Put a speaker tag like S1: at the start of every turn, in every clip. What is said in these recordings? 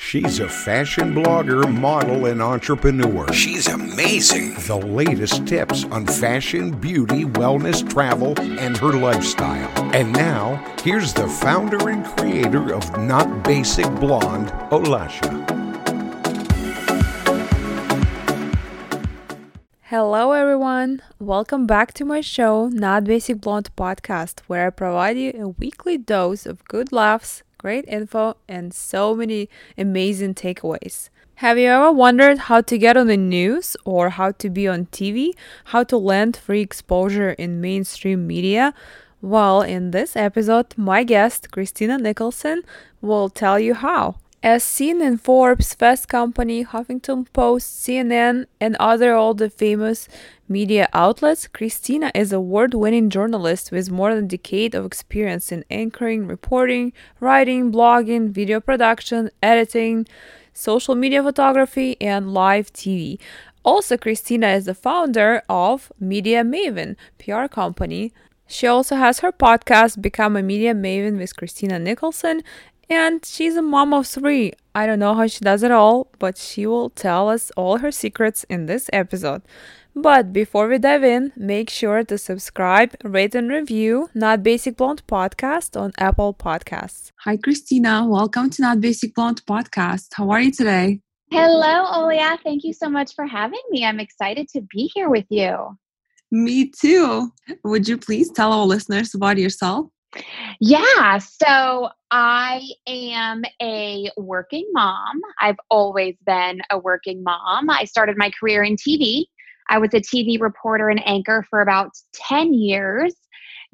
S1: She's a fashion blogger, model, and entrepreneur.
S2: She's amazing.
S1: The latest tips on fashion, beauty, wellness, travel, and her lifestyle. And now, here's the founder and creator of Not Basic Blonde, Olasha.
S3: Hello, everyone. Welcome back to my show, Not Basic Blonde podcast, where I provide you a weekly dose of good laughs great info, and so many amazing takeaways. Have you ever wondered how to get on the news or how to be on TV? How to land free exposure in mainstream media? Well, in this episode, my guest, Christina Nicholson, will tell you how. As seen in Forbes, Fast Company, Huffington Post, CNN, and other all the famous media outlets, Christina is a award-winning journalist with more than a decade of experience in anchoring, reporting, writing, blogging, video production, editing, social media photography, and live TV. Also, Christina is the founder of Media Maven, PR company. She also has her podcast, Become a Media Maven with Christina Nicholson, and she's a mom of three. I don't know how she does it all, but she will tell us all her secrets in this episode. But before we dive in, make sure to subscribe, rate, and review Not Basic Blonde podcast on Apple Podcasts. Hi, Christina. Welcome to Not Basic Blonde podcast. How are you today?
S4: Hello, Olia. Thank you so much for having me. I'm excited to be here with you.
S3: Me too. Would you please tell our listeners about yourself?
S4: Yeah, so I am a working mom. I've always been a working mom. I started my career in TV. I was a TV reporter and anchor for about 10 years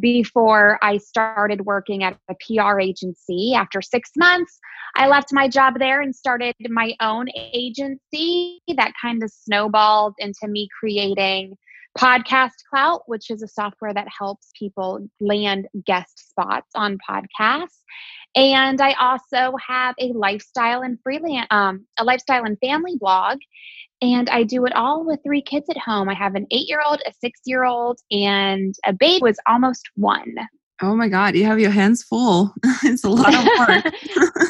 S4: before I started working at a PR agency. After six months, I left my job there and started my own agency that kind of snowballed into me creating Podcast Clout, which is a software that helps people land guest spots on podcasts. And I also have a lifestyle and freelance, um, a lifestyle and family blog. And I do it all with three kids at home. I have an eight year old, a six year old, and a baby was almost one.
S3: Oh my God, you have your hands full. it's a lot of work.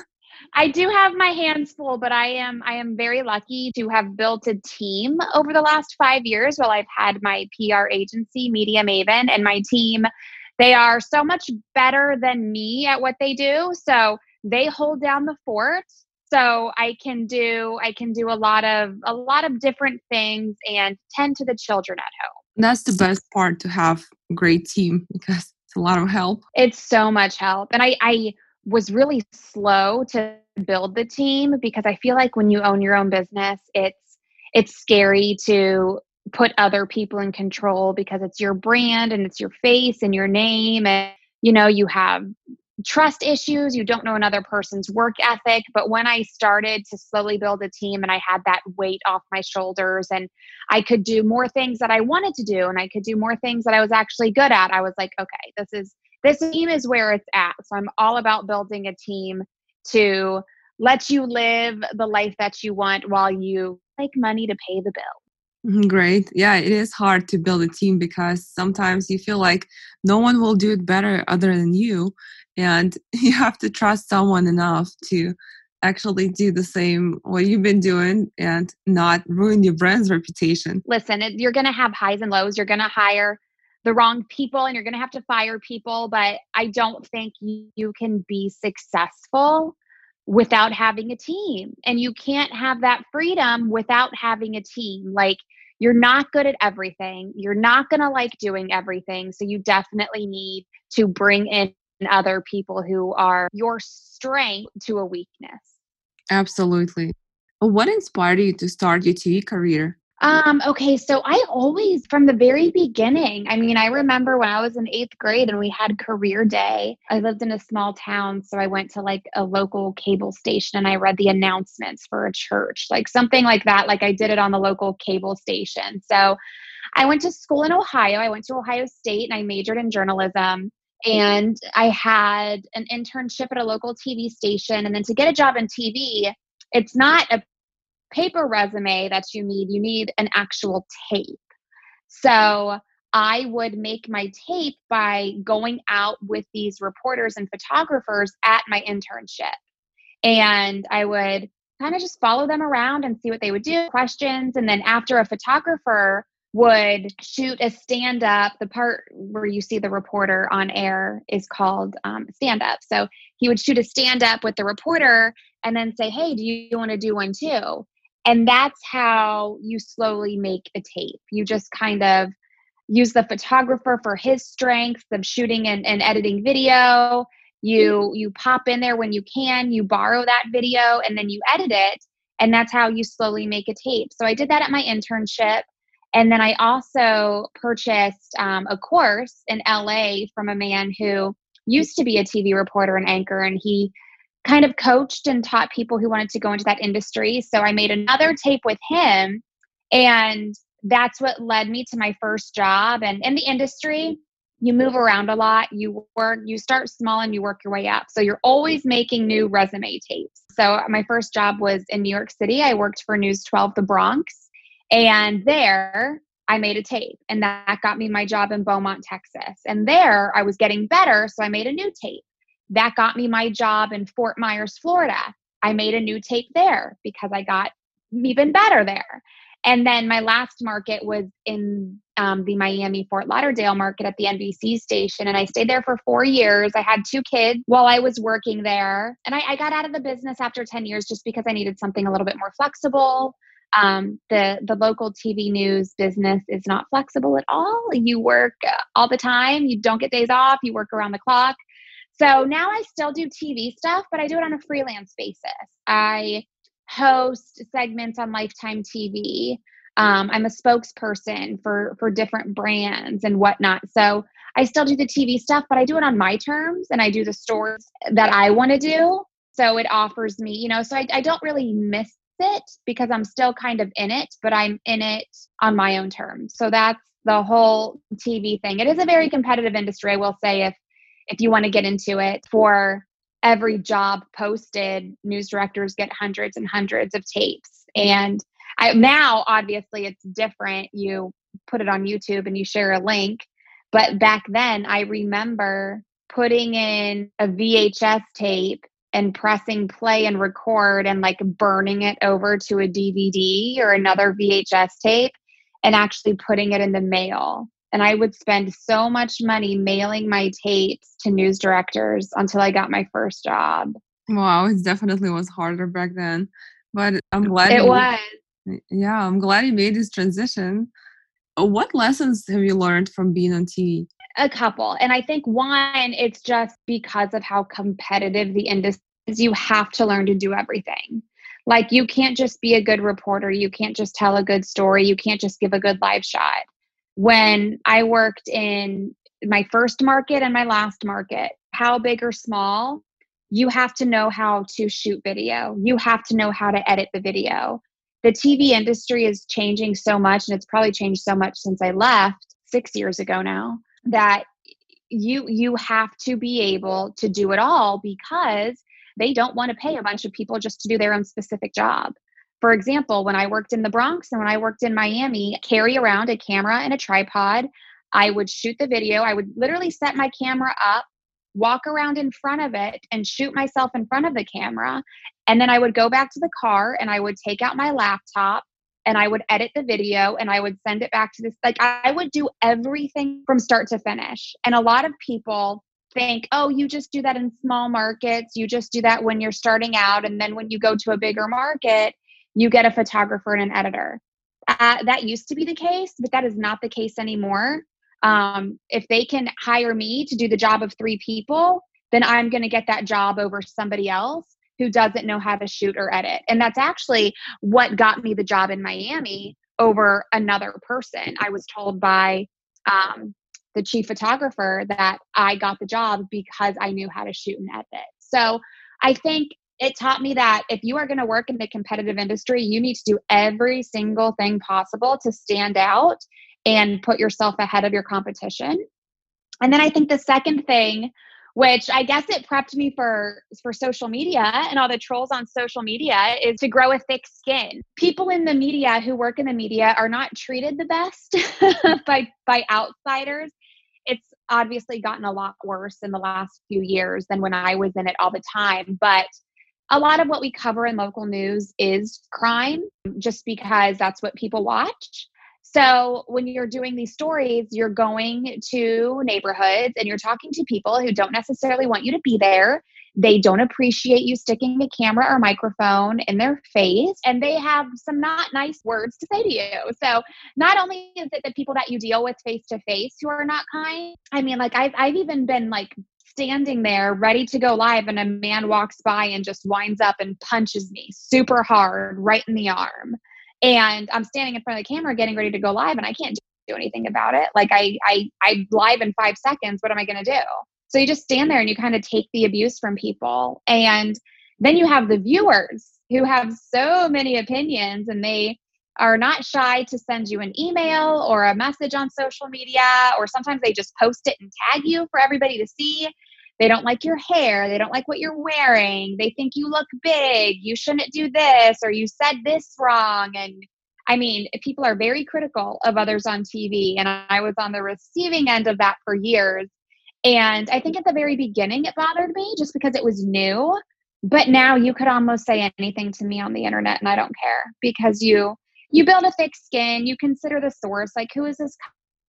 S4: I do have my hands full, but I am I am very lucky to have built a team over the last five years while I've had my PR agency, Media Maven, and my team. They are so much better than me at what they do. So they hold down the fort. So I can do I can do a lot of a lot of different things and tend to the children at home.
S3: That's the best part to have a great team because it's a lot of help.
S4: It's so much help. And I, I was really slow to build the team because I feel like when you own your own business, it's it's scary to put other people in control because it's your brand and it's your face and your name and you know you have trust issues you don't know another person's work ethic. But when i started to slowly build a team and i had that weight off my shoulders and i could do more things that i wanted to do and i could do more things that i was actually good at i was like okay this is this team is where it's at so i'm all about building a team to let you live the life that you want while you make money to pay the bill.
S3: Mm-hmm, great. Yeah, it is hard to build a team because sometimes you feel like no one will do it better other than you. And you have to trust someone enough to actually do the same what you've been doing and not ruin your brand's reputation.
S4: Listen, you're going to have highs and lows. You're going to hire the wrong people and you're going to have to fire people, but I don't think you can be successful without having a team. And you can't have that freedom without having a team. Like you're not good at everything. You're not going to like doing everything. So you definitely need to bring in other people who are your strength to a weakness.
S3: Absolutely. What inspired you to start your TV career?
S4: Um, okay, so I always, from the very beginning, I mean, I remember when I was in eighth grade and we had career day. I lived in a small town, so I went to like a local cable station and I read the announcements for a church, like something like that. Like I did it on the local cable station. So I went to school in Ohio. I went to Ohio State and I majored in journalism and I had an internship at a local TV station. And then to get a job in TV, it's not a paper resume that you need, you need an actual tape. So I would make my tape by going out with these reporters and photographers at my internship. And I would kind of just follow them around and see what they would do, questions. And then after a photographer would shoot a stand up. The part where you see the reporter on air is called um, stand up. So he would shoot a stand up with the reporter and then say, Hey, do you, you want to do one too? And that's how you slowly make a tape. You just kind of use the photographer for his strengths of shooting and, and editing video. You you pop in there when you can, you borrow that video and then you edit it. And that's how you slowly make a tape. So I did that at my internship. And then I also purchased um, a course in LA from a man who used to be a TV reporter and anchor, and he kind of coached and taught people who wanted to go into that industry. So I made another tape with him, and that's what led me to my first job. And in the industry, you move around a lot. You work, you start small and you work your way up. So you're always making new resume tapes. So my first job was in New York City. I worked for News 12 The Bronx and there I made a tape, and that got me my job in Beaumont, Texas. And there I was getting better, so I made a new tape. That got me my job in Fort Myers, Florida. I made a new tape there because I got even better there. And then my last market was in um, the Miami Fort Lauderdale market at the NBC station. And I stayed there for four years. I had two kids while I was working there. And I, I got out of the business after 10 years just because I needed something a little bit more flexible. Um, the the local TV news business is not flexible at all. You work uh, all the time. You don't get days off. You work around the clock. So now I still do TV stuff, but I do it on a freelance basis. I host segments on Lifetime TV. Um, I'm a spokesperson for for different brands and whatnot. So I still do the TV stuff, but I do it on my terms and I do the stories that I want to do. So it offers me, you know, so I, I don't really miss it because I'm still kind of in it, but I'm in it on my own terms. So that's the whole TV thing. It is a very competitive industry, I will say if if you want to get into it for every job posted, news directors get hundreds and hundreds of tapes. And I, now obviously it's different. You put it on YouTube and you share a link. But back then I remember putting in a VHS tape and pressing play and record and like burning it over to a DVD or another VHS tape and actually putting it in the mail. And I would spend so much money mailing my tapes to news directors until I got my first job.
S3: Wow, it definitely was harder back then. But I'm glad
S4: it you, was.
S3: Yeah, I'm glad you made this transition. What lessons have you learned from being on TV?
S4: a couple. And I think one, it's just because of how competitive the industry is, you have to learn to do everything. Like, you can't just be a good reporter. You can't just tell a good story. You can't just give a good live shot. When I worked in my first market and my last market, how big or small, you have to know how to shoot video. You have to know how to edit the video. The TV industry is changing so much, and it's probably changed so much since I left six years ago now that you you have to be able to do it all because they don't want to pay a bunch of people just to do their own specific job. For example, when I worked in the Bronx and when I worked in Miami, carry around a camera and a tripod. I would shoot the video. I would literally set my camera up, walk around in front of it, and shoot myself in front of the camera. And then I would go back to the car and I would take out my laptop and I would edit the video and I would send it back to this. Like I would do everything from start to finish. And a lot of people think, oh, you just do that in small markets. You just do that when you're starting out. And then when you go to a bigger market, you get a photographer and an editor. Uh, that used to be the case, but that is not the case anymore. Um, if they can hire me to do the job of three people, then I'm going to get that job over somebody else who doesn't know how to shoot or edit. And that's actually what got me the job in Miami over another person. I was told by um, the chief photographer that I got the job because I knew how to shoot and edit. So I think it taught me that if you are going to work in the competitive industry, you need to do every single thing possible to stand out and put yourself ahead of your competition. And then I think the second thing which I guess it prepped me for for social media and all the trolls on social media is to grow a thick skin. People in the media who work in the media are not treated the best by by outsiders. It's obviously gotten a lot worse in the last few years than when I was in it all the time, but a lot of what we cover in local news is crime just because that's what people watch. So when you're doing these stories, you're going to neighborhoods and you're talking to people who don't necessarily want you to be there. They don't appreciate you sticking a camera or microphone in their face, and they have some not nice words to say to you. So not only is it the people that you deal with face to face who are not kind, I mean, like I've I've even been like standing there ready to go live and a man walks by and just winds up and punches me super hard right in the arm and I'm standing in front of the camera getting ready to go live and I can't do anything about it. Like I I I live in 5 seconds. What am I going to do? So you just stand there and you kind of take the abuse from people and then you have the viewers who have so many opinions and they are not shy to send you an email or a message on social media or sometimes they just post it and tag you for everybody to see they don't like your hair. They don't like what you're wearing. They think you look big. You shouldn't do this or you said this wrong. And I mean, people are very critical of others on TV. And I was on the receiving end of that for years. And I think at the very beginning it bothered me just because it was new. But now you could almost say anything to me on the internet and I don't care because you you build a thick skin, you consider the source, like who is this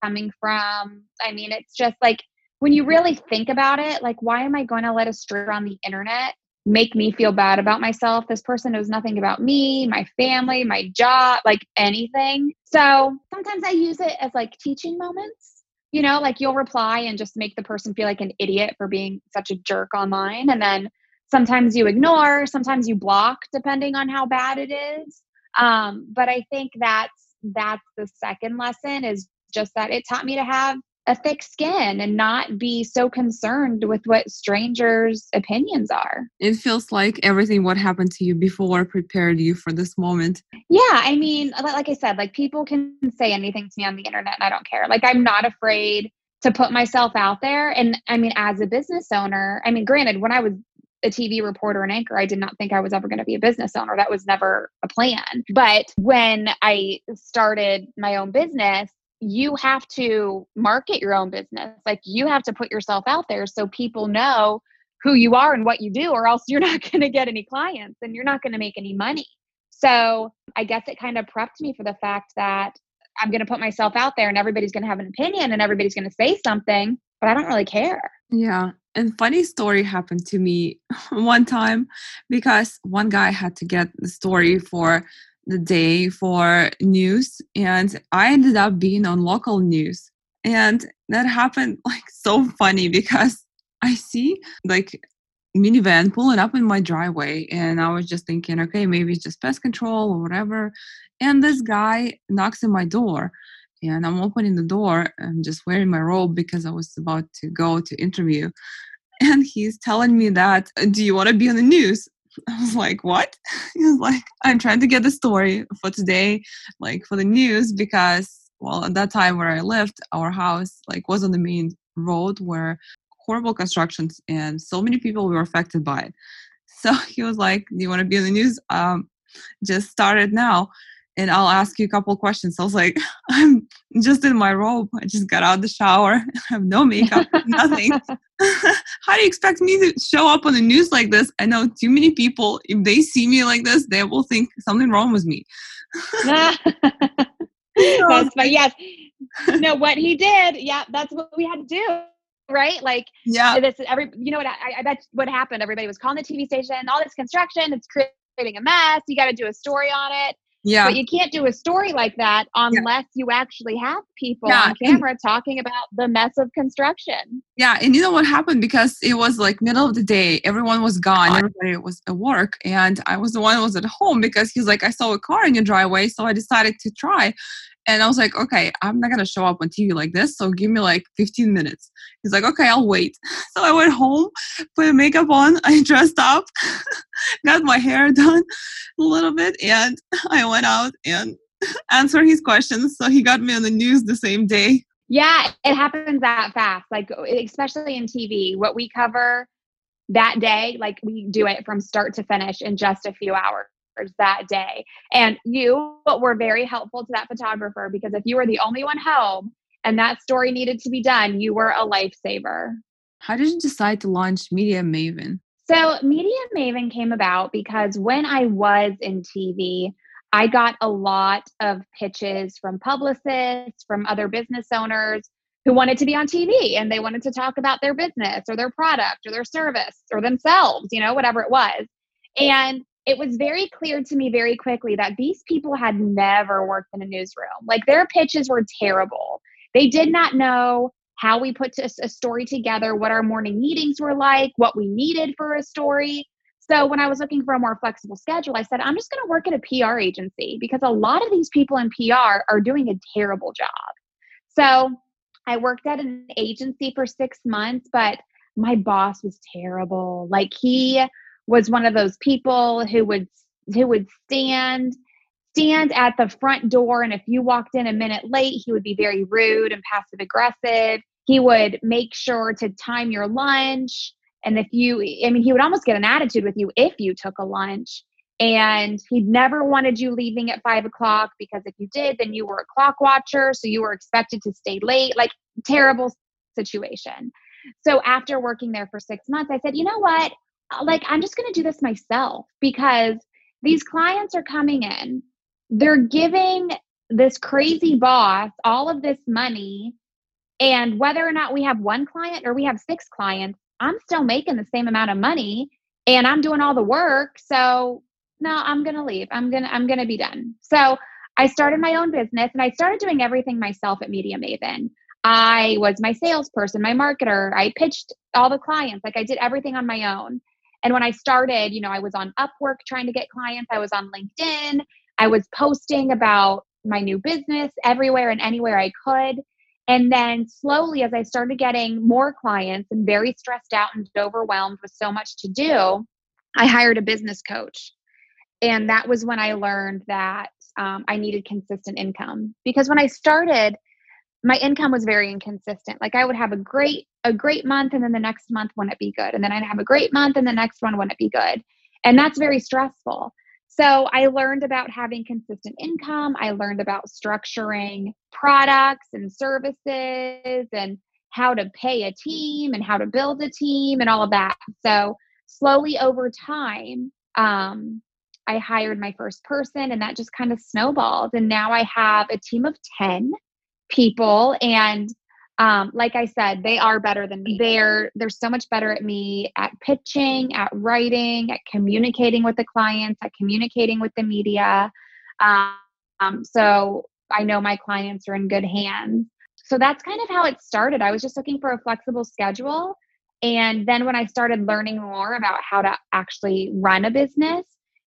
S4: coming from? I mean, it's just like when you really think about it, like, why am I going to let a stranger on the internet make me feel bad about myself? This person knows nothing about me, my family, my job, like anything. So sometimes I use it as like teaching moments. You know, like you'll reply and just make the person feel like an idiot for being such a jerk online. And then sometimes you ignore, sometimes you block, depending on how bad it is. Um, but I think that's that's the second lesson is just that it taught me to have a thick skin and not be so concerned with what strangers' opinions are.
S2: It feels like everything what happened to you before prepared you for this moment.
S4: Yeah, I mean, like I said, like people can say anything to me on the internet and I don't care. Like I'm not afraid to put myself out there and I mean as a business owner, I mean granted when I was a TV reporter and anchor, I did not think I was ever going to be a business owner. That was never a plan. But when I started my own business, you have to market your own business. Like you have to put yourself out there so people know who you are and what you do, or else you're not going to get any clients and you're not going to make any money. So I guess it kind of prepped me for the fact that I'm going to put myself out there and everybody's going to have an opinion and everybody's going to say something, but I don't really care.
S2: Yeah. And funny story happened to me one time because one guy had to get the story for the day for news and I ended up being on local news. And that happened like so funny because I see like minivan pulling up in my driveway and I was just thinking, okay, maybe it's just pest control or whatever. And this guy knocks on my door and I'm opening the door. I'm just wearing my robe because I was about to go to interview. And he's telling me that, do you want to be on the news? I was like, what? He was like, I'm trying to get the story for today, like for the news, because well, at that time where I lived, our house like was on the main road where horrible constructions and so many people were affected by it. So he was like, "Do you want to be on the news? Um, just start it now." And I'll ask you a couple questions. I was like, I'm just in my robe. I just got out the shower. I have no makeup, nothing. How do you expect me to show up on the news like this? I know too many people, if they see me like this, they will think something wrong with me.
S4: that's but yes. No, what he did, yeah, that's what we had to do. Right? Like,
S2: yeah,
S4: this every you know what I, I bet what happened. Everybody was calling the TV station, all this construction, it's creating a mess. You got to do a story on it
S2: yeah.
S4: But you can't do a story like that unless yeah. you actually have people yeah. on camera talking about the mess of construction.
S2: Yeah. And you know what happened? Because it was like middle of the day, everyone was gone, everybody was at work. And I was the one who was at home because he's like, I saw a car in your driveway. So I decided to try. And I was like, okay, I'm not gonna show up on TV like this, so give me like 15 minutes. He's like, okay, I'll wait. So I went home, put makeup on, I dressed up, got my hair done a little bit, and I went out and answered his questions. So he got me on the news the same day.
S4: Yeah, it happens that fast. Like especially in TV, what we cover that day, like we do it from start to finish in just a few hours that day. And you were very helpful to that photographer because if you were the only one home and that story needed to be done, you were a lifesaver.
S2: How did you decide to launch Media Maven?
S4: So, Media Maven came about because when I was in TV, I got a lot of pitches from publicists, from other business owners who wanted to be on TV and they wanted to talk about their business or their product or their service or themselves, you know, whatever it was. And it was very clear to me very quickly that these people had never worked in a newsroom. Like their pitches were terrible. They did not know how we put a story together, what our morning meetings were like, what we needed for a story. So when I was looking for a more flexible schedule, I said, I'm just going to work at a PR agency because a lot of these people in PR are doing a terrible job. So I worked at an agency for six months, but my boss was terrible. Like he was one of those people who would who would stand stand at the front door. And if you walked in a minute late he would be very rude and passive aggressive. He would make sure to time your lunch. And if you i mean he would almost get an attitude with you if you took a lunch. And he never wanted you leaving at five o'clock because if you did then you were a clock watcher. So you were expected to stay late like terrible situation. So after working there for six months i said you know what Uh, like I'm just going to do this myself because these clients are coming in. They're giving this crazy boss all of this money and whether or not we have one client or we have six clients, I'm still making the same amount of money and I'm doing all the work. So, no, I'm going to leave. I'm going to I'm going to be done. So, I started my own business and I started doing everything myself at Media Maven. I was my salesperson, my marketer. I pitched all the clients. Like I did everything on my own. And when I started, you know, I was on Upwork trying to get clients, I was on LinkedIn, I was posting about my new business everywhere and anywhere I could. And then slowly, as I started getting more clients and very stressed out and overwhelmed with so much to do, I hired a business coach. And that was when I learned that um, I needed consistent income. Because when I started, my income was very inconsistent. Like I would have a great a great month and then the next month wouldn't be good. And then I'd have a great month and the next one wouldn't be good. And that's very stressful. So I learned about having consistent income. I learned about structuring products and services and how to pay a team and how to build a team and all of that. So slowly over time, um, I hired my first person and that just kind of snowballed. And now I have a team of 10 people and um, like I said, they are better than me. They're they're so much better at me at pitching, at writing, at communicating with the clients, at communicating with the media. Um, so I know my clients are in good hands. So that's kind of how it started. I was just looking for a flexible schedule. And then when I started learning more about how to actually run a business,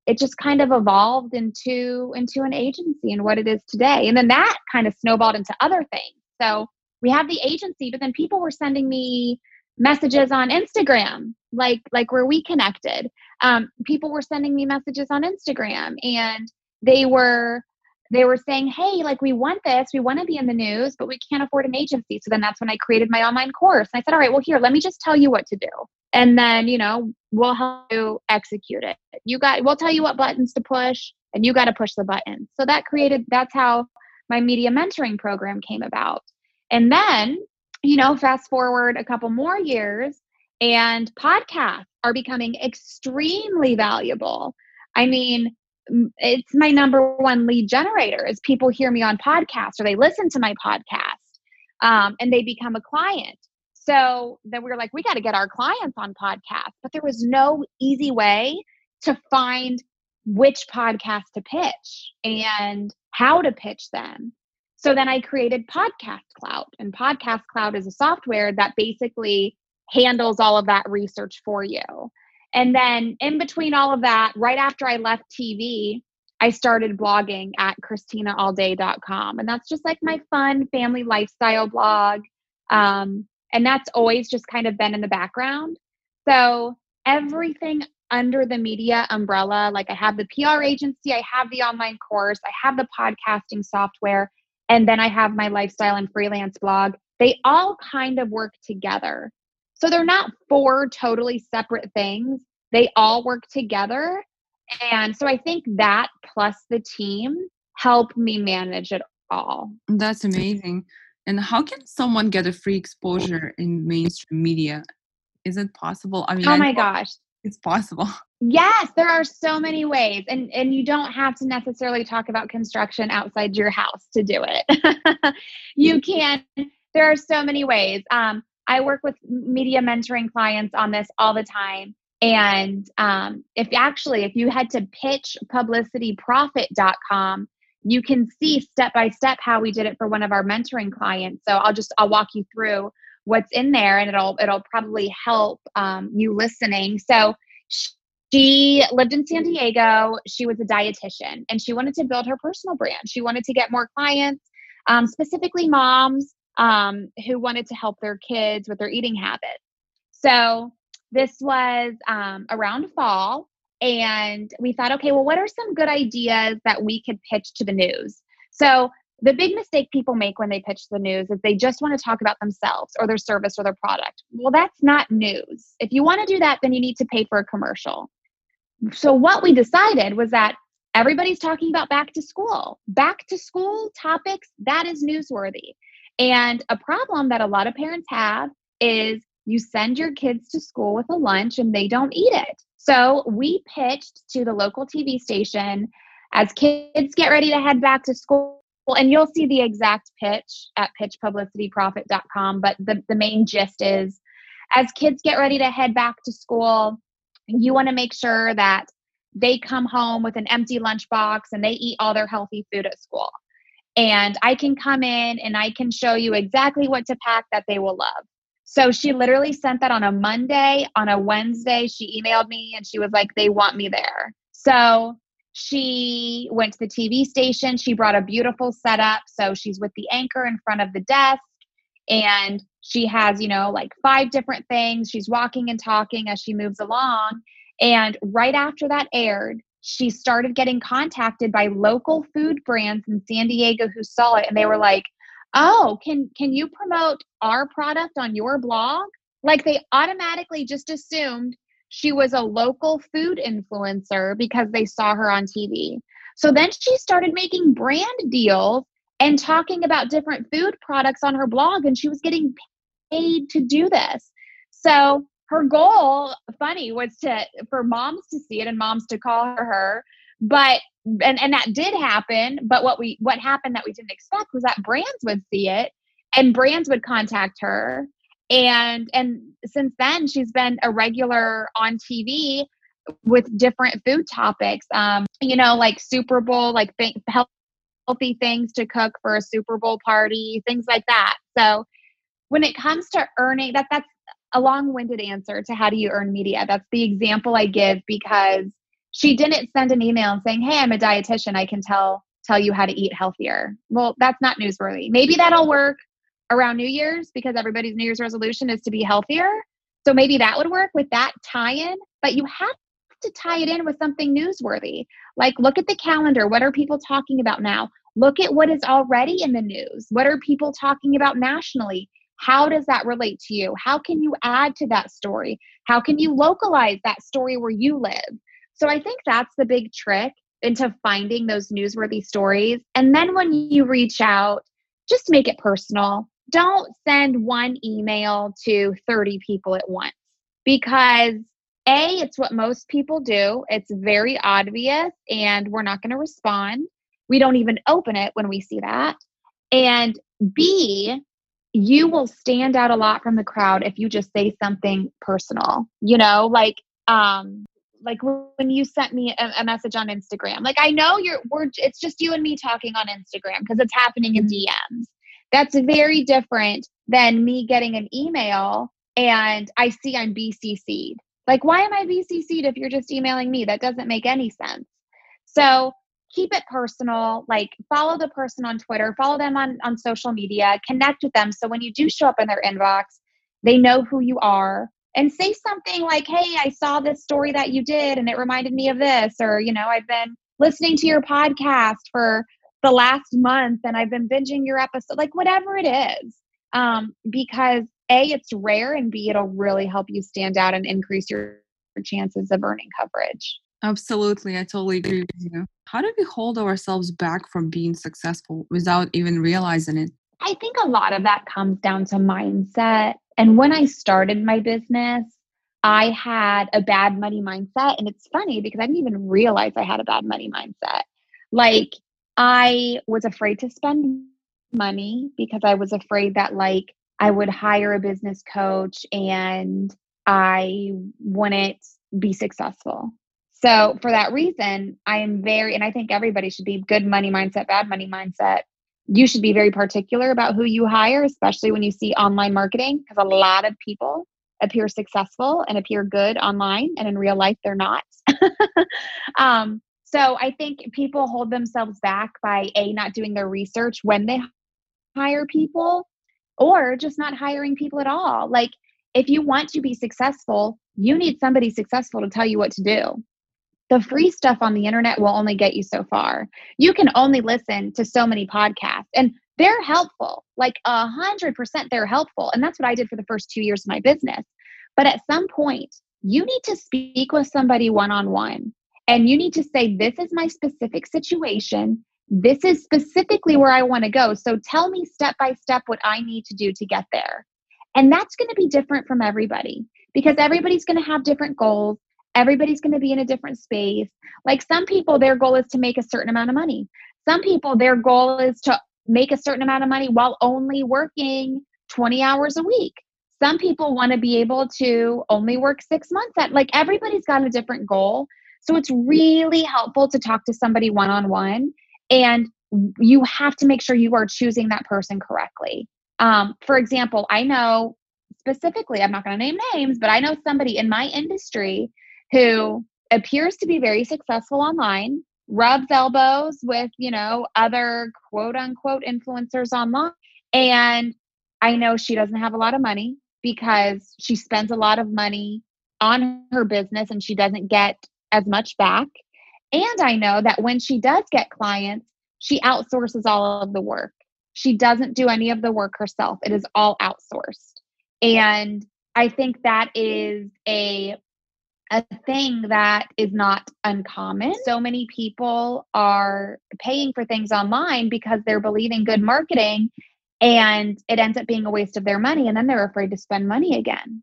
S4: it just kind of evolved into into an agency and what it is today. And then that kind of snowballed into other things. So we have the agency but then people were sending me messages on instagram like like where we connected. Um, people were sending me messages on instagram and they were they were saying hey like we want this. We want to be in the news but we can't afford an agency. So then that's when i created my online course. And i said all right well here let me just tell you what to do and then you know we'll help you execute it. You got we'll tell you what buttons to push and you got to push the buttons so that created that's how my media mentoring program came about. And then you know fast forward a couple more years and podcasts are becoming extremely valuable. I mean it's my number one lead generator is people hear me on podcasts or they listen to my podcast um, and they become a client so then we were like, we got to get our clients on podcasts. But there was no easy way to find which podcast to pitch and how to pitch them. So then I created Podcast Clout. And Podcast Clout is a software that basically handles all of that research for you. And then in between all of that, right after I left TV, I started blogging at christinaallday.com. And that's just like my fun family lifestyle blog. Um, and that's always just kind of been in the background. So everything under the media umbrella, like I have the PR agency, I have the online course, I have the podcasting software, and then I have my lifestyle and freelance blog. They all kind of work together. So they're not four totally separate things. They all work together. And so I think that plus the team help me manage it all.
S2: That's amazing. And how can someone get a free exposure in mainstream media? Is it possible? I mean,
S4: oh my gosh,
S2: it's possible.
S4: Yes, there are so many ways, and and you don't have to necessarily talk about construction outside your house to do it. you can. There are so many ways. Um, I work with media mentoring clients on this all the time. And um, if actually, if you head to pitch pitchpublicityprofit.com, you can see step by step how we did it for one of our mentoring clients. So I'll just I'll walk you through what's in there, and it'll it'll probably help um, you listening. So she lived in San Diego. She was a dietitian, and she wanted to build her personal brand. She wanted to get more clients, um, specifically moms um, who wanted to help their kids with their eating habits. So this was um, around fall and we thought, okay, well, what are some good ideas that we could pitch to the news? So the big mistake people make when they pitch the news is they just want to talk about themselves or their service or their product. Well, that's not news. If you want to do that, then you need to pay for a commercial. So what we decided was that everybody's talking about back to school. Back to school topics, that is newsworthy. And a problem that a lot of parents have is you send your kids to school with a lunch and they don't eat it. So we pitched to the local TV station as kids get ready to head back to school. And you'll see the exact pitch at pitchpublicityprofit.com. But the, the main gist is as kids get ready to head back to school, you want to make sure that they come home with an empty lunchbox and they eat all their healthy food at school. And I can come in and I can show you exactly what to pack that they will love. So she literally sent that on a Monday. On a Wednesday, she emailed me and she was like, they want me there. So she went to the TV station. She brought a beautiful setup. So she's with the anchor in front of the desk and she has, you know, like five different things. She's walking and talking as she moves along. And right after that aired, she started getting contacted by local food brands in San Diego who saw it and they were like, oh can can you promote our product on your blog like they automatically just assumed she was a local food influencer because they saw her on TV. So then she started making brand deals and talking about different food products on her blog, and she was getting paid to do this. So her goal, funny, was to for moms to see it and moms to call her. But and and that did happen but what we what happened that we didn't expect was that brands would see it and brands would contact her. And and since then she's been a regular on tv with different food topics um you know like super bowl like th- healthy things to cook for a super bowl party things like that. So when it comes to earning that that's a long-winded answer to how do you earn media. That's the example i give because she didn't send an email saying, "Hey, I'm a dietitian. I can tell tell you how to eat healthier." Well, that's not newsworthy. Maybe that'll work around New Year's because everybody's New Year's resolution is to be healthier. So maybe that would work with that tie-in, but you have to tie it in with something newsworthy. Like look at the calendar. What are people talking about now? Look at what is already in the news. What are people talking about nationally? how does that relate to you? How can you add to that story? How can you localize that story where you live? So I think that's the big trick into finding those newsworthy stories. And then when you reach out, just make it personal. Don't send one email to 30 people at once because A, it's what most people do. It's very obvious and we're not going to respond. We don't even open it when we see that. And B, you will stand out a lot from the crowd if you just say something personal. You know, like um like when you sent me a, a, message on Instagram. Like I know you're we're it's just you and me talking on Instagram because it's happening in mm-hmm. DMs. That's very different than me getting an email and I see I'm BCC'd. Like why am I BCC'd if you're just emailing me? That doesn't make any sense. So keep it personal like follow the person on twitter follow them on on social media connect with them so when you do show up in their inbox they know who you are and say something like, Hey, I saw this story that you did and it reminded me of this. Or, you know, I've been listening to your podcast for the last month and I've been binging your episode, like whatever it is. Um, because A, it's rare, and B, it'll really help you stand out and increase your chances of earning coverage.
S2: Absolutely. I totally agree with you. How do we hold ourselves back from being successful without even realizing it?
S4: I think a lot of that comes down to mindset and when I started my business, I had a bad money mindset. And it's funny because I didn't even realize I had a bad money mindset. Like, I was afraid to spend money because I was afraid that, like, I would hire a business coach and I wouldn't be successful. So, for that reason, I am very, and I think everybody should be good money mindset, bad money mindset you should be very particular about who you hire, especially when you see online marketing, because a lot of people appear successful and appear good online, and in real life, they're not. um, so I think people hold themselves back by A, not doing their research when they hire people, or just not hiring people at all. Like, if you want to be successful, you need somebody successful to tell you what to do the free stuff on the internet will only get you so far. You can only listen to so many podcasts and they're helpful. Like a hundred percent they're helpful. And that's what I did for the first two years of my business. But at some point, you need to speak with somebody one on one and you need to say, This is my specific situation. This is specifically where I want to go. So tell me step by step what I need to do to get there. And that's going to be different from everybody because everybody's going to have different goals everybody's going to be in a different space. Like some people, their goal is to make a certain amount of money. Some people, their goal is to make a certain amount of money while only working 20 hours a week. Some people want to be able to only work six months at like everybody's got a different goal. So it's really helpful to talk to somebody one on one. And you have to make sure you are choosing that person correctly. Um, for example, I know specifically, I'm not going to name names, but I know somebody in my industry who appears to be very successful online, rubs elbows with, you know, other quote unquote influencers online. And I know she doesn't have a lot of money because she spends a lot of money on her business and she doesn't get as much back. And I know that when she does get clients, she outsources all of the work. She doesn't do any of the work herself, it is all outsourced. And I think that is a a thing that is not uncommon. So many people are paying for things online because they're believing good marketing and it ends up being a waste of their money and then they're afraid to spend money again.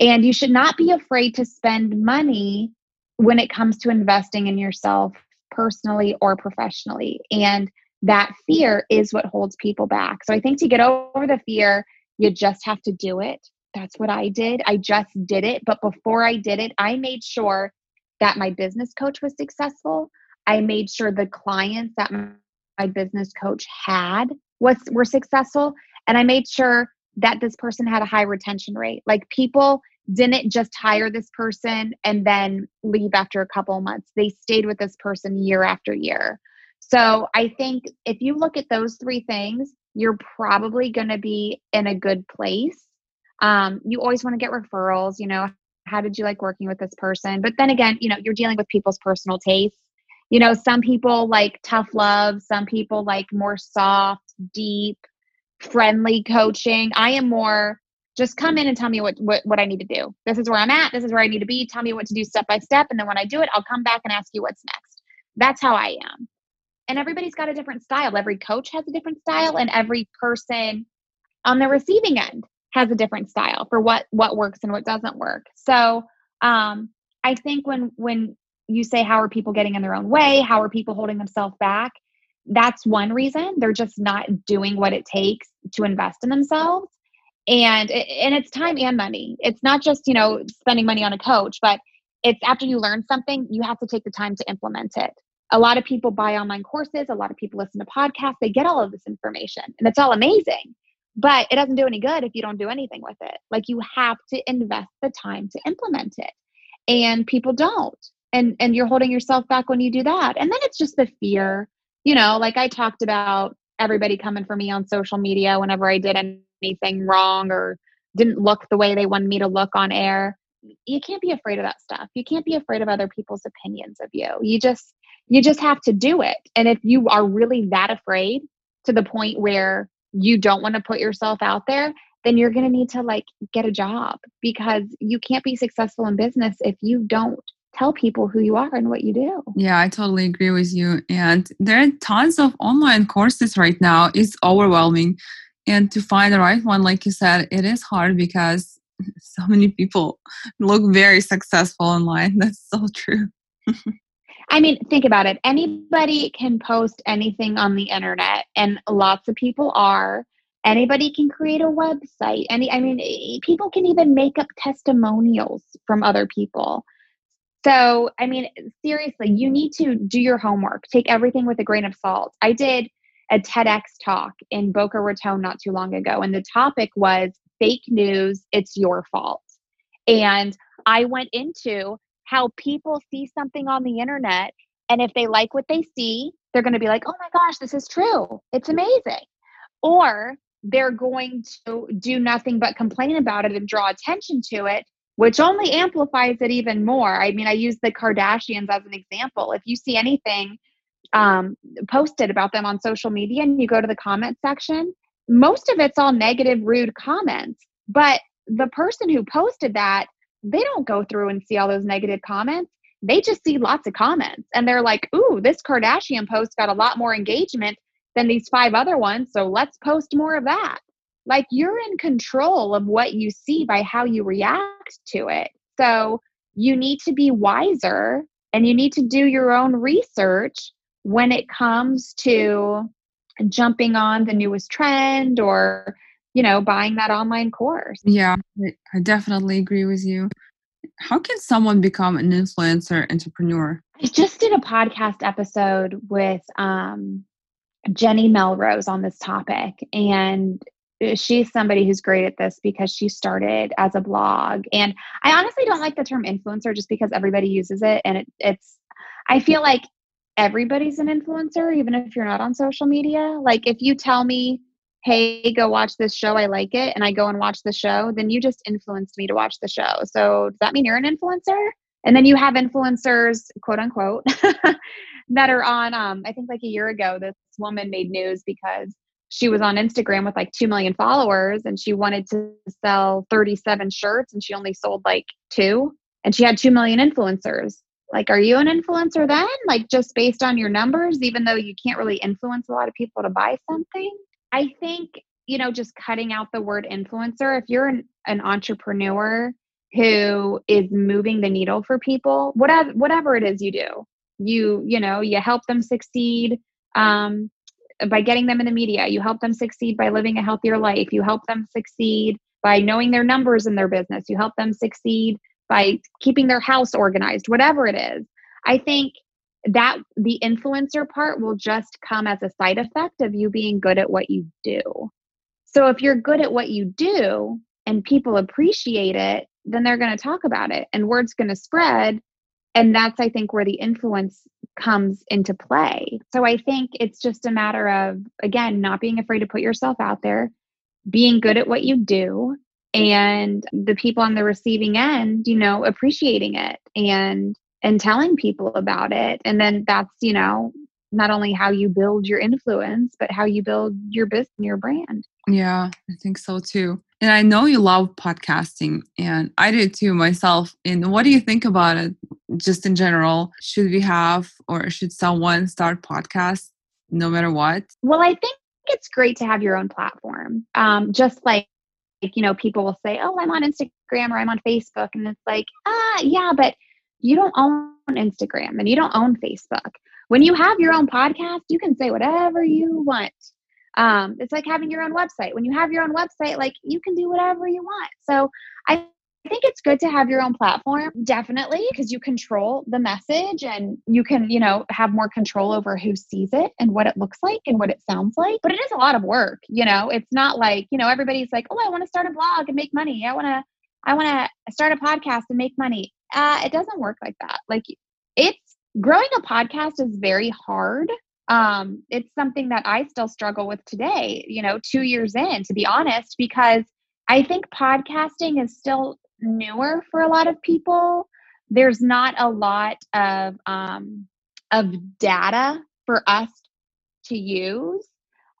S4: And you should not be afraid to spend money when it comes to investing in yourself personally or professionally. And that fear is what holds people back. So I think to get over the fear, you just have to do it that's what I did. I just did it. But before I did it, I made sure that my business coach was successful. I made sure the clients that my business coach had was were successful and I made sure that this person had a high retention rate. Like people didn't just hire this person and then leave after a couple months. They stayed with this person year after year. So I think if you look at those three things, you're probably going to be in a good place um, you always want to get referrals you know how did you like working with this person but then again you know you're dealing with people's personal tastes you know some people like tough love some people like more soft deep friendly coaching. I am more just come in and tell me what, what what I need to do. This is where I'm at. This is where I need to be. Tell me what to do step by step. And then when I do it, I'll come back and ask you what's next. That's how I am. And everybody's got a different style. Every coach has a different style, and every person on the receiving end has a different style for what what works and what doesn't work. So um, I think when when you say how are people getting in their own way, how are people holding themselves back, that's one reason. They're just not doing what it takes to invest in themselves. And and it's time and money. It's not just you know spending money on a coach but it's after you learn something you have to take the time to implement it. A lot of people buy online courses. A lot of people listen to podcasts. They get all of this information and it's all amazing but it doesn't do any good if you don't do anything with it like you have to invest the time to implement it and people don't and and you're holding yourself back when you do that and then it's just the fear you know like i talked about everybody coming for me on social media whenever i did anything wrong or didn't look the way they wanted me to look on air. You can't be afraid of that stuff. You can't be afraid of other people's opinions of you. You just you just have to do it. And if you are really that afraid to the point where you don't want to put yourself out there, then you're going to need to like get a job because you can't be successful in business if you don't tell people who you are and what you do.
S2: Yeah, I totally agree with you. And there are tons of online courses right now. It's overwhelming and to find the right one like you said it is hard because so many people look very successful online that's so true
S4: I mean, think about it. Anybody can post anything on the internet, and lots of people are. Anybody can create a website. Any, I mean, people can even make up testimonials from other people. So, I mean, seriously, you need to do your homework. Take everything with a grain of salt. I did a TEDx talk in Boca Raton not too long ago, and the topic was fake news, it's your fault. And I went into how people see something on the internet, and if they like what they see, they're going to be like, oh my gosh, this is true. It's amazing. Or they're going to do nothing but complain about it and draw attention to it, which only amplifies it even more. I mean, I use the Kardashians as an example. If you see anything um, posted about them on social media and you go to the comment section, most of it's all negative, rude comments. But the person who posted that, they don't go through and see all those negative comments. They just see lots of comments and they're like, ooh, this Kardashian post got a lot more engagement than these five other ones. So let's post more of that. Like you're in control of what you see by how you react to it. So you need to be wiser and you need to do your own research when it comes to jumping on the newest trend or you know buying that online course.
S2: Yeah i definitely agree with you. How can someone become an influencer entrepreneur?
S4: I just did a podcast episode with um, jenny melrose on this topic and uh, she's somebody who's great at this because she started as a blog and i honestly don't like the term influencer just because everybody uses it and it, it's i feel like everybody's an influencer, even if you're not on social media. Like if you tell me, hey, go watch this show, I like it, and I go and watch the show, then you just influenced me to watch the show. So does that mean you're an influencer? And then you have influencers, quote unquote, that are on, um, I think like a year ago, this woman made news because she was on Instagram with like 2 million followers and she wanted to sell 37 shirts and she only sold like two. And she had 2 million influencers like are you an influencer then like just based on your numbers even though you can't really influence a lot of people to buy something i think you know just cutting out the word influencer if you're an, an entrepreneur who is moving the needle for people whatever whatever it is you do you you know you help them succeed um, by getting them in the media you help them succeed by living a healthier life you help them succeed by knowing their numbers in their business you help them succeed by keeping their house organized, whatever it is. I think that the influencer part will just come as a side effect of you being good at what you do. So if you're good at what you do and people appreciate it, then they're going to talk about it and word's going to spread. And that's, I think, where the influence comes into play. So I think it's just a matter of, again, not being afraid to put yourself out there, being good at what you do, and the people on the receiving end you know appreciating it and and telling people about it and then that's you know not only how you build your influence, but how you build your business, your brand.
S2: Yeah, I think so too. And I know you love podcasting, and I do too myself. And what do you think about it, just in general? Should we have, or should someone start podcast no matter what?
S4: Well, I think it's great to have your own platform. Um, just like, you know, people will say, "Oh, I'm on Instagram or I'm on Facebook," and it's like, ah, yeah, but you don't own Instagram and you don't own Facebook. When you have your own podcast, you can say whatever you want. Um, it's like having your own website. When you have your own website, like you can do whatever you want. So I think it's good to have your own platform, definitely, because you control the message and you can, you know, have more control over who sees it and what it looks like and what it sounds like. But it is a lot of work, you know. It's not like, you know, everybody's like, oh, I want to start a blog and make money. I want to, I want to start a podcast and make money. Uh, it doesn't work like that. Like it's growing a podcast is very hard. Um, it's something that I still struggle with today, you know, two years in, to be honest, because I think podcasting is still newer for a lot of people. There's not a lot of um, of data for us to use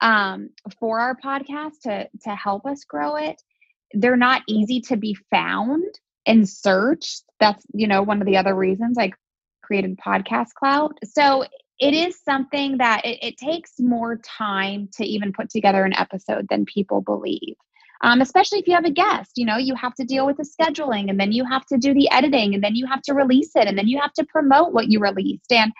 S4: um, for our podcast to to help us grow it. They're not easy to be found and search. That's you know one of the other reasons I created Podcast Clout. So it is something that it, it, takes more time to even put together an episode than people believe. Um, especially if you have a guest, you know, you have to deal with the scheduling and then you have to do the editing and then you have to release it and then you have to promote what you released. And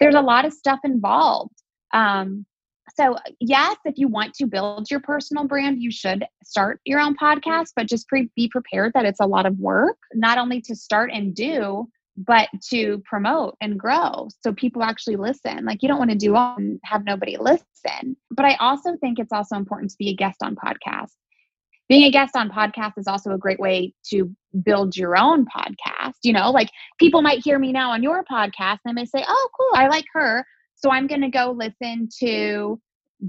S4: there's a lot of stuff involved. Um, so, yes, if you want to build your personal brand, you should start your own podcast, but just pre- be prepared that it's a lot of work, not only to start and do, but to promote and grow so people actually listen. Like you don't want to do all and have nobody listen. But I also think it's also important to be a guest on podcasts. Being a guest on podcast is also a great way to build your own podcast. You know, like people might hear me now on your podcast and they may say, "Oh, cool, I like her." So I'm going to go listen to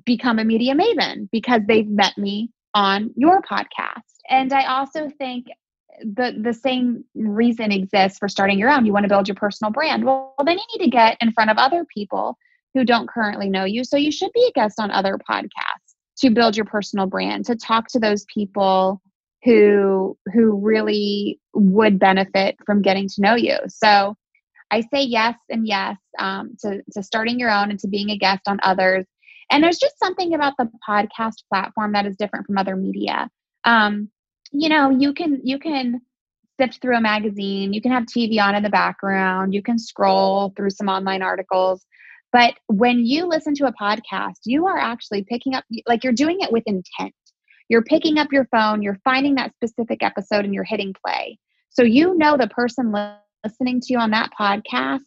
S4: become a media maven because they've met me on your podcast. And I also think the the same reason exists for starting your own. You want to build your personal brand. Well, then you need to get in front of other people who don't currently know you. So you should be a guest on other podcasts to build your personal brand, to talk to those people who who really would benefit from getting to know you. So I say yes and yes um, to to starting your own and to being a guest on others. And there's just something about the podcast platform that is different from other media. Um, you know you can you can sift through a magazine you can have tv on in the background you can scroll through some online articles but when you listen to a podcast you are actually picking up like you're doing it with intent you're picking up your phone you're finding that specific episode and you're hitting play so you know the person listening to you on that podcast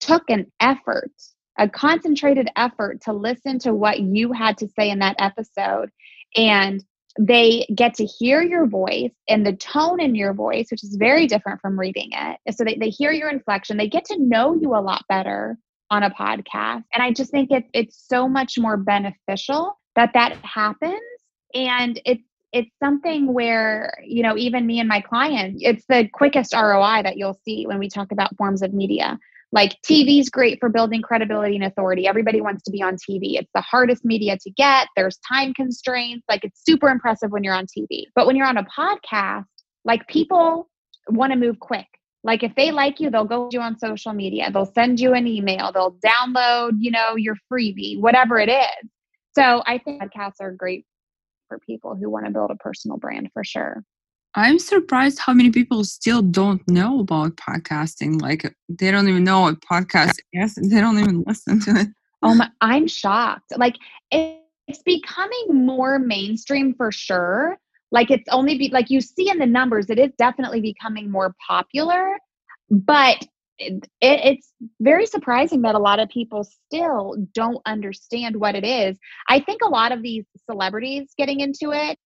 S4: took an effort a concentrated effort to listen to what you had to say in that episode and they get to hear your voice and the tone in your voice, which is very different from reading it. So they, they hear your inflection, they get to know you a lot better on a podcast. And I just think it, it's so much more beneficial that that happens. And it's it's something where you know even me and my client it's the quickest roi that you'll see when we talk about forms of media like TV is great for building credibility and authority. Everybody wants to be on TV. It's the hardest media to get. There's time constraints. Like it's super impressive when you're on TV. But when you're on a podcast, like people want to move quick. Like if they like you, they'll go to you on social media. They'll send you an email. They'll download, you know, your freebie, whatever it is. So I think podcasts are great for people who want to build a personal brand for sure.
S2: I'm surprised how many people still don't know about podcasting. Like they don't even know what podcast is. They don't even listen to it.
S4: Oh my, I'm shocked. Like it's becoming more mainstream for sure. Like it's only be like you see in the numbers, it is definitely becoming more popular. But it, it's very surprising that a lot of people still don't understand what it is. I think a lot of these celebrities getting into it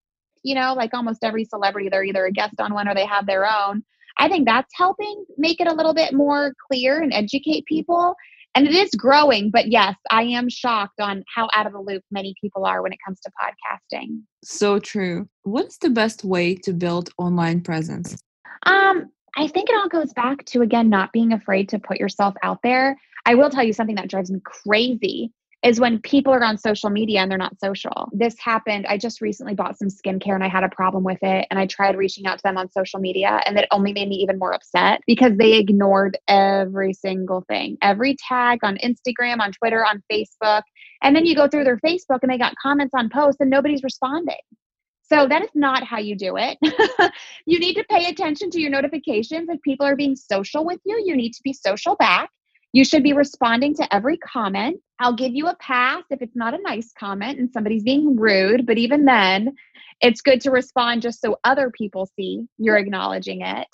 S4: you know, like almost every celebrity, they're either a guest on one or they have their own. I think that's helping make it a little bit more clear and educate people. And it is growing, but yes, I am shocked on how out of the loop many people are when it comes to podcasting.
S2: So true. What's the best way to build online presence?
S4: Um, I think it all goes back to again not being afraid to put yourself out there. I will tell you something that drives me crazy is when people are on social media and they're not social. This happened. I just recently bought some skincare and I had a problem with it. And I tried reaching out to them on social media and it only made me even more upset because they ignored every single thing, every tag on Instagram, on Twitter, on Facebook. And then you go through their Facebook and they got comments on posts and nobody's responding. So that is not how you do it. you need to pay attention to your notifications. If people are being social with you, you need to be social back. You should be responding to every comment. I'll give you a pass if it's not a nice comment and somebody's being rude, but even then, it's good to respond just so other people see you're acknowledging it.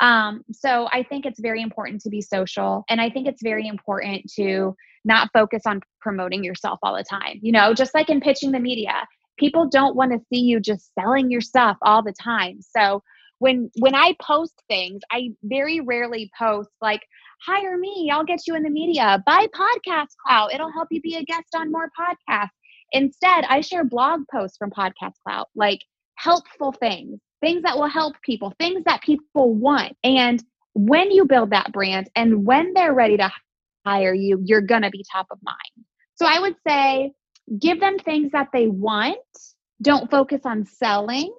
S4: Um, so I think it's very important to be social. And I think it's very important to not focus on promoting yourself all the time. You know, just like in pitching the media, people don't want to see you just selling your stuff all the time. So when when I post things, I very rarely post like hire me, I'll get you in the media. Buy Podcast Clout, it'll help you be a guest on more podcasts. Instead, I share blog posts from Podcast Clout, like helpful things, things that will help people, things that people want. And when you build that brand and when they're ready to hire you, you're going to be top of mind. So I would say give them things that they want. Don't focus on selling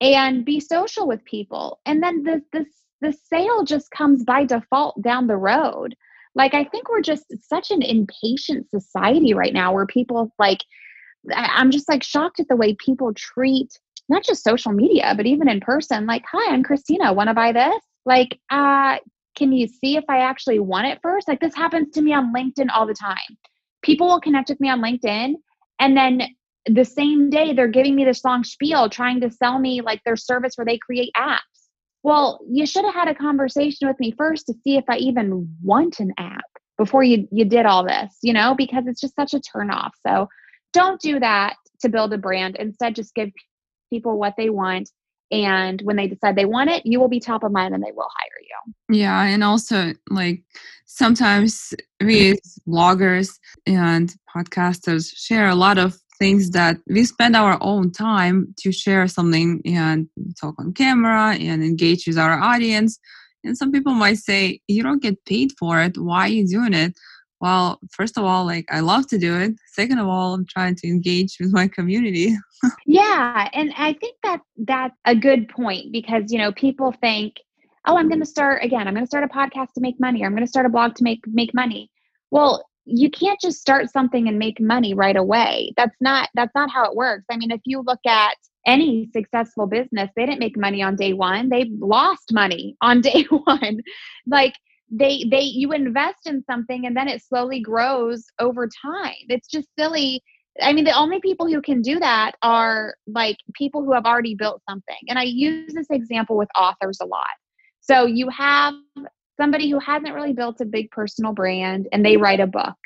S4: and be social with people. And then the, the the sale just comes by default down the road. Like, I think we're just such an impatient society right now where people like, I'm just like shocked at the way people treat not just social media, but even in person. Like, hi, I'm Christina. Want to buy this? Like, uh, can you see if I actually want it first? Like, this happens to me on LinkedIn all the time. People will connect with me on LinkedIn, and then the same day they're giving me this long spiel trying to sell me like their service where they create apps well, you should have had a conversation with me first to see if I even want an app before you you did all this, you know, because it's just such a turnoff. So don't do that to build a brand. Instead, just give people what they want. And when they decide they want it, you will be top of mind and they will hire you.
S2: Yeah. And also, like, sometimes we as bloggers and podcasters share a lot of things that we spend our own time to share something and talk on camera and engage with our audience. And some people might say, you don't get paid for it. Why are you doing it? Well, first of all, like I love to do it. Second of all, I'm trying to engage with my community.
S4: yeah, and I think that that's a good point because you know people think, oh, I'm going to start again. I'm going to start a podcast to make money, or I'm going to start a blog to make make money. Well, you can't just start something and make money right away. That's not that's not how it works. I mean, if you look at any successful business, they didn't make money on day 1. They lost money on day 1. like they they you invest in something and then it slowly grows over time. It's just silly I mean, the only people who can do that are like people who have already built something. And I use this example with authors a lot. So you have somebody who hasn't really built a big personal brand and they write a book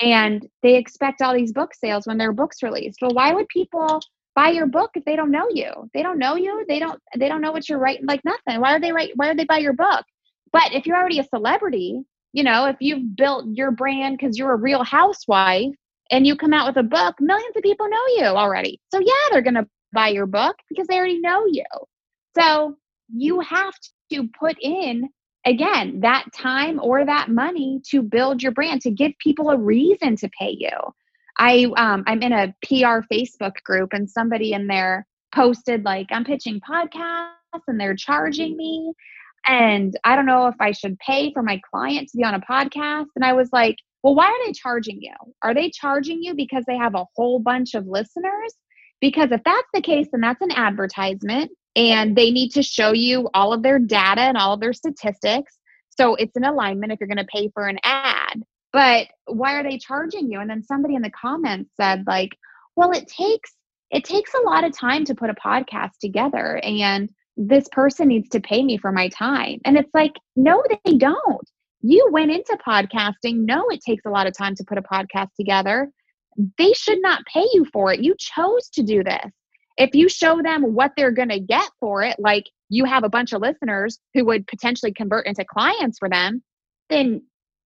S4: and they expect all these book sales when their book's released. Well, why would people buy your book if they don't know you? They don't know you. They don't they don't know what you're writing like nothing. Why are they write why would they buy your book? But if you're already a celebrity, you know, if you've built your brand cuz you're a real housewife and you come out with a book, millions of people know you already. So yeah, they're going to buy your book because they already know you. So you have to put in again, that time or that money to build your brand, to give people a reason to pay you. I um, I'm in a PR Facebook group and somebody in there posted like I'm pitching podcasts and they're charging me and I don't know if I should pay for my client to be on a podcast and I was like, "Well, why are they charging you? Are they charging you because they have a whole bunch of listeners? Because if that's the case, then that's an advertisement and they need to show you all of their data and all of their statistics. So it's an alignment if you're going to pay for an ad. But why are they charging you? And then somebody in the comments said like, well, it takes it takes a lot of time to put a podcast together and this person needs to pay me for my time. And it's like, no, they don't. You went into podcasting, no, it takes a lot of time to put a podcast together. They should not pay you for it. You chose to do this. If you show them what they're going to get for it, like you have a bunch of listeners who would potentially convert into clients for them, then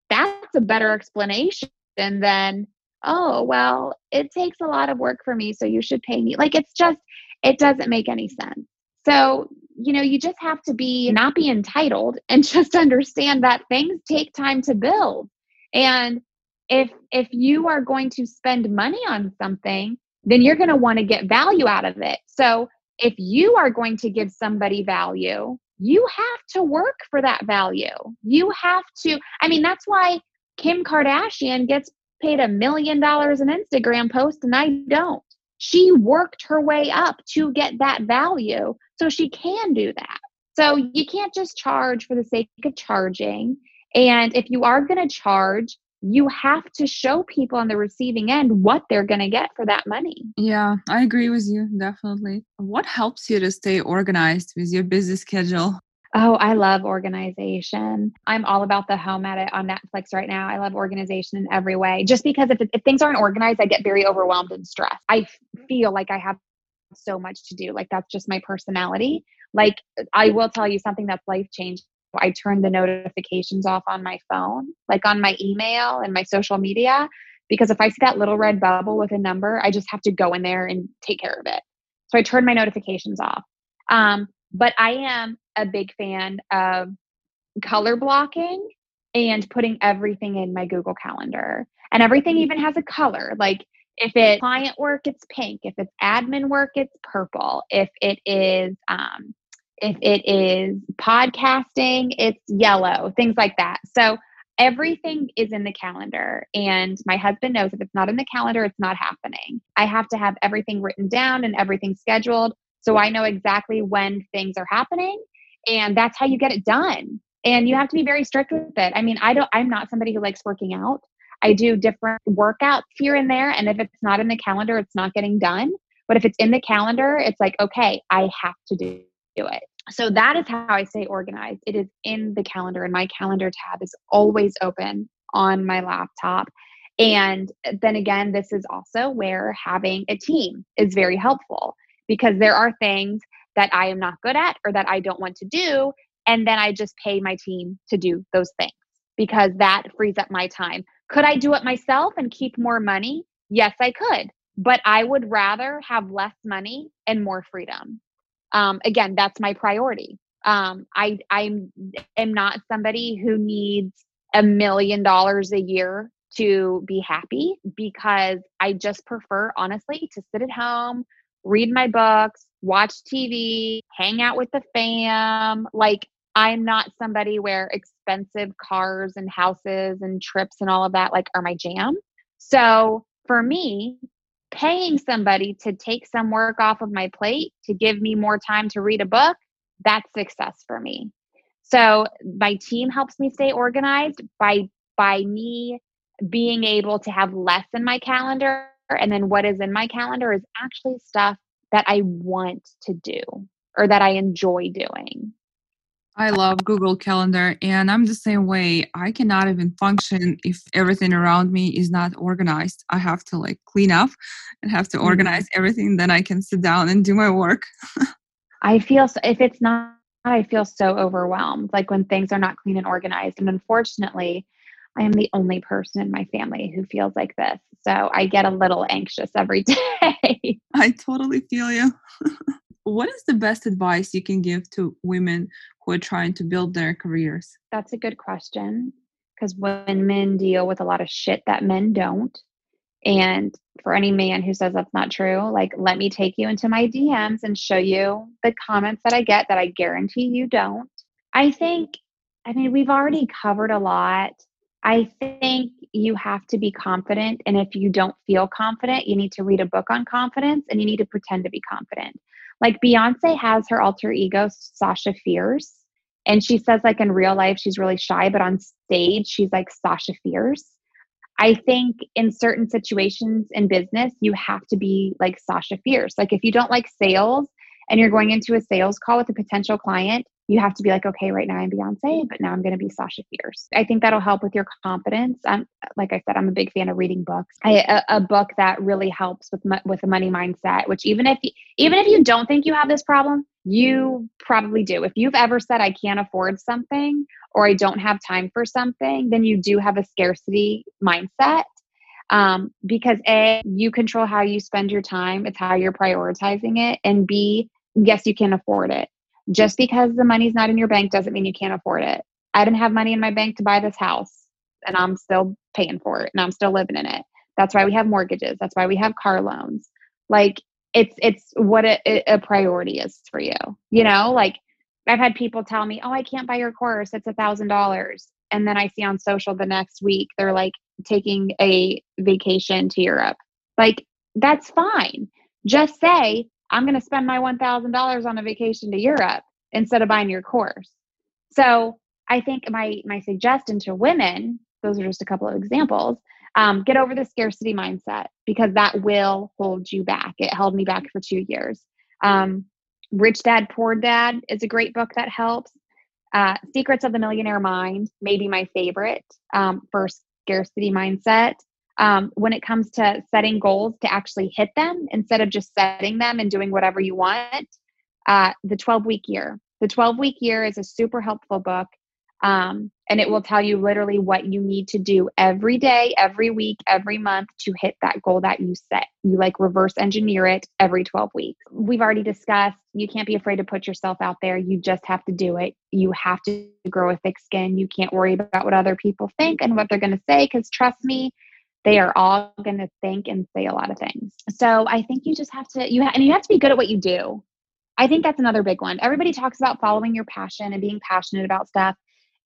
S4: that's a better explanation than, oh, well, it takes a lot of work for me, so you should pay me. Like it's just, it doesn't make any sense. So, you know, you just have to be not be entitled and just understand that things take time to build. And if if you are going to spend money on something, then you're going to want to get value out of it. So if you are going to give somebody value, you have to work for that value. You have to, I mean, that's why Kim Kardashian gets paid a million dollars an Instagram post and I don't. She worked her way up to get that value so she can do that. So you can't just charge for the sake of charging. And if you are going to charge, you have to show people on the receiving end what they're going to get for that money.
S2: Yeah, I agree with you, definitely. What helps you to stay organized with your busy schedule?
S4: Oh, I love organization. I'm all about the home edit on Netflix right now. I love organization in every way. Just because if, if things aren't organized, I get very overwhelmed and stressed. I feel like I have so much to do. Like that's just my personality. Like I will tell you something that's life changing I turn the notifications off on my phone, like on my email and my social media, because if I see that little red bubble with a number, I just have to go in there and take care of it. So I turn my notifications off. Um, but I am a big fan of color blocking and putting everything in my Google Calendar. And everything even has a color. Like if it's client work, it's pink. If it's admin work, it's purple. If it is um, if it is podcasting, it's yellow, things like that. So everything is in the calendar. And my husband knows if it's not in the calendar, it's not happening. I have to have everything written down and everything scheduled. So I know exactly when things are happening. And that's how you get it done. And you have to be very strict with it. I mean, I don't, I'm not somebody who likes working out. I do different workouts here and there. And if it's not in the calendar, it's not getting done. But if it's in the calendar, it's like, okay, I have to do it so that is how I stay organized. It is in the calendar, and my calendar tab is always open on my laptop. And then again, this is also where having a team is very helpful because there are things that I am not good at or that I don't want to do. And then I just pay my team to do those things because that frees up my time. Could I do it myself and keep more money? Yes, I could. But I would rather have less money and more freedom um, again that's my priority um, i i am not somebody who needs a million dollars a year to be happy because i just prefer honestly to sit at home read my books watch tv hang out with the fam. Like i'm not somebody where expensive cars and houses and trips and all of that like are my jam. So for me paying somebody to take some work off of my plate to give me more time to read a book, that's success for me. So my team helps me stay organized by by me being able to have less in my calendar. And then what is in my calendar is actually stuff that I want to do or that I enjoy doing.
S2: I love Google Calendar and I'm the same way. I cannot even function if everything around me is not organized. I have to like clean up and have to mm-hmm. organize everything then I can sit down and do my work.
S4: I feel so, if it's not I feel so overwhelmed like when things are not clean and organized and unfortunately I am the only person in my family who feels like this. So I get a little anxious every day.
S2: I totally feel you. what is the best advice you can give to women who are trying to build their careers?
S4: That's a good question. Because when men deal with a lot of shit that men don't, and for any man who says that's not true, like, let me take you into my DMs and show you the comments that I get that I guarantee you don't. I think, I mean, we've already covered a lot. I think you have to be confident. And if you don't feel confident, you need to read a book on confidence and you need to pretend to be confident. Like Beyonce has her alter ego, Sasha Fierce. And she says, like in real life, she's really shy, but on stage, she's like Sasha Fierce. I think in certain situations in business, you have to be like Sasha Fierce. Like if you don't like sales and you're going into a sales call with a potential client, you have to be like, okay, right now I'm Beyonce, but now I'm going to be Sasha Fierce. I think that'll help with your confidence. I'm, like I said, I'm a big fan of reading books. I, a, a, book that really helps with with a money mindset. Which even if you, even if you don't think you have this problem, you probably do. If you've ever said I can't afford something or I don't have time for something, then you do have a scarcity mindset. Um, because a you control how you spend your time it's how you're prioritizing it and b yes you can afford it just because the money's not in your bank doesn't mean you can't afford it. I didn't have money in my bank to buy this house. and I'm still paying for it and I'm still living in it. That's why we have mortgages. That's why we have car loans. Like it's it's what a, a priority is for you. You know, like I've had people tell me, "Oh, I can't buy your course. It's a thousand dollars," and then I see on social the next week they're like taking a vacation to Europe. Like that's fine. Just say, "I'm going to spend my one thousand dollars on a vacation to Europe instead of buying your course." So I think my my suggestion to women, those are just a couple of examples, um, get over the scarcity mindset because that will hold you back. It held me back for two years. Um, Rich Dad Poor Dad is a great book that helps. Uh, Secrets of the Millionaire Mind may be my favorite um, for scarcity mindset. Um, when it comes to setting goals to actually hit them instead of just setting them and doing whatever you want, uh, the 12 week year. The 12 week year is a super helpful book. Um, and it will tell you literally what you need to do every day, every week, every month to hit that goal that you set. You like reverse engineer it every 12 weeks. We've already discussed you can't be afraid to put yourself out there. You just have to do it. You have to grow a thick skin. You can't worry about what other people think and what they're going to say because trust me, they are all going to think and say a lot of things. So I think you just have to you ha- and you have to be good at what you do. I think that's another big one. Everybody talks about following your passion and being passionate about stuff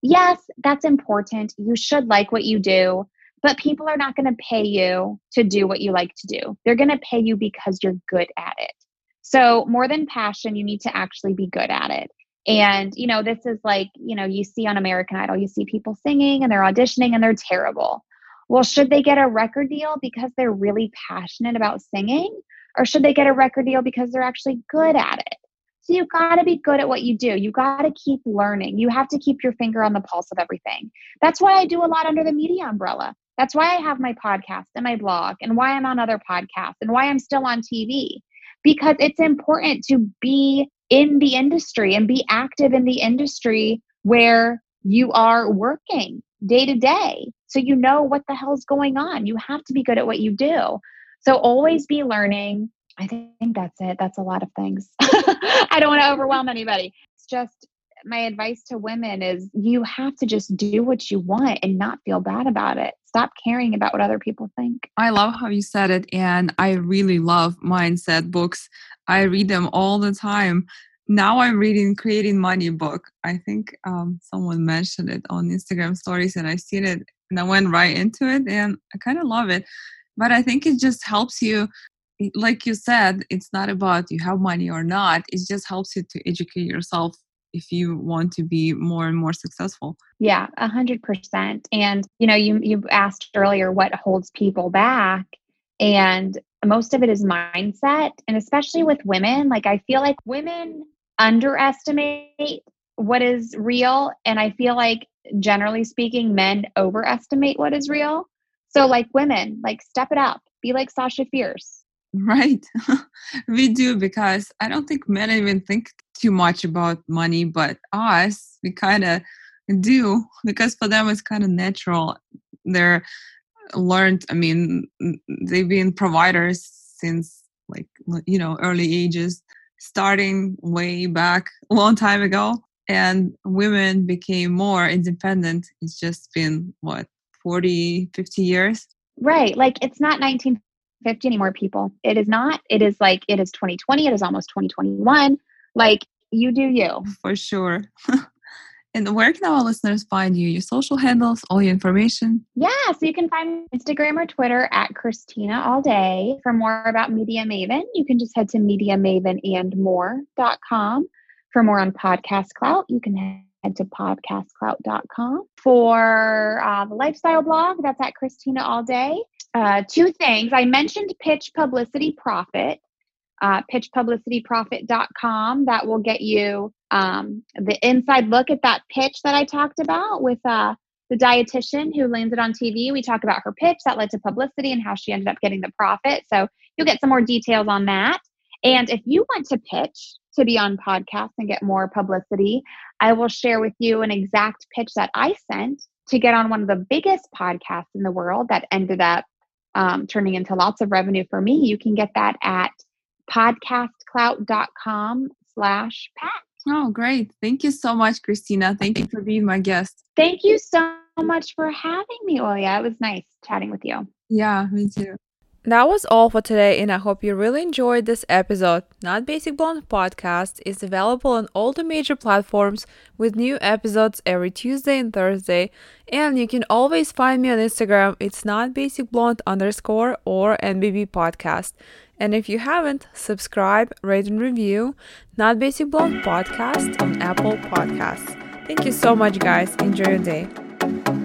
S4: yes, that's important. You should like what you do, but people are not going to pay you to do what you like to do. They're going to pay you because you're good at it. So, more than passion, you need to actually be good at it. And, you know, this is like, you know, you see on American Idol, you see people singing and they're auditioning and they're terrible. Well, should they get a record deal because they're really passionate about singing? Or should they get a record deal because they're actually good at it? So you've got to be good at what you do. You've got to keep learning. You have to keep your finger on the pulse of everything. That's why I do a lot under the media umbrella. That's why I have my podcast and my blog and why I'm on other podcasts and why I'm still on TV because it's important to be in the industry and be active in the industry where you are working day to day. So you know what the hell's going on. You have to be good at what you do. So always be learning, I think that's it. That's a lot of things. I don't want to overwhelm anybody. It's just my advice to women is you have to just do what you want and not feel bad about it. Stop caring about what other people think.
S2: I love how you said it. And I really love mindset books. I read them all the time. Now I'm reading Creating Money book. I think um, someone mentioned it on Instagram stories and I've seen it and I went right into it and I kind of love it. But I think it just helps you like you said, it's not about you have money or not. It just helps you to educate yourself if you want to be more and more successful.
S4: Yeah, a hundred percent. And you know, you you asked earlier what holds people back, and most of it is mindset, and especially with women. Like I feel like women underestimate what is real, and I feel like generally speaking, men overestimate what is real. So, like women, like step it up. Be like Sasha Fierce
S2: Right. we do because I don't think men even think too much about money, but us, we kind of do because for them it's kind of natural. They're learned, I mean, they've been providers since like, you know, early ages, starting way back a long time ago. And women became more independent. It's just been what, 40, 50 years?
S4: Right. Like it's not 1950 anymore, people. It is not. It is like, it is 2020. It is almost 2021. Like, you do you.
S2: For sure. and where can our listeners find you? Your social handles, all your information?
S4: Yeah, so you can find Instagram or Twitter at Christina All Day. For more about Media Maven, you can just head to media maven and mediamavenandmore.com. For more on Podcast Clout, you can head to podcastclout.com. For uh, the lifestyle blog, that's at Christina All Day uh, two things. I mentioned Pitch Publicity Profit, uh, pitchpublicityprofit.com. That will get you um, the inside look at that pitch that I talked about with uh, the dietitian who landed on TV. We talk about her pitch that led to publicity and how she ended up getting the profit. So you'll get some more details on that. And if you want to pitch to be on podcasts and get more publicity, I will share with you an exact pitch that I sent to get on one of the biggest podcasts in the world that ended up um, turning into lots of revenue for me, you can get that at podcastclout.com slash Pat.
S2: Oh, great. Thank you so much, Christina. Thank you for being my guest.
S4: Thank you so much for having me, Olia. It was nice chatting with you.
S2: Yeah, me too.
S3: That was all for today, and I hope you really enjoyed this episode. Not Basic Blonde podcast is available on all the major platforms with new episodes every Tuesday and Thursday. And you can always find me on Instagram. It's not basic blonde underscore or NBB podcast. And if you haven't, subscribe, rate, and review Not Basic Blonde podcast on Apple Podcasts. Thank you so much, guys. Enjoy your day.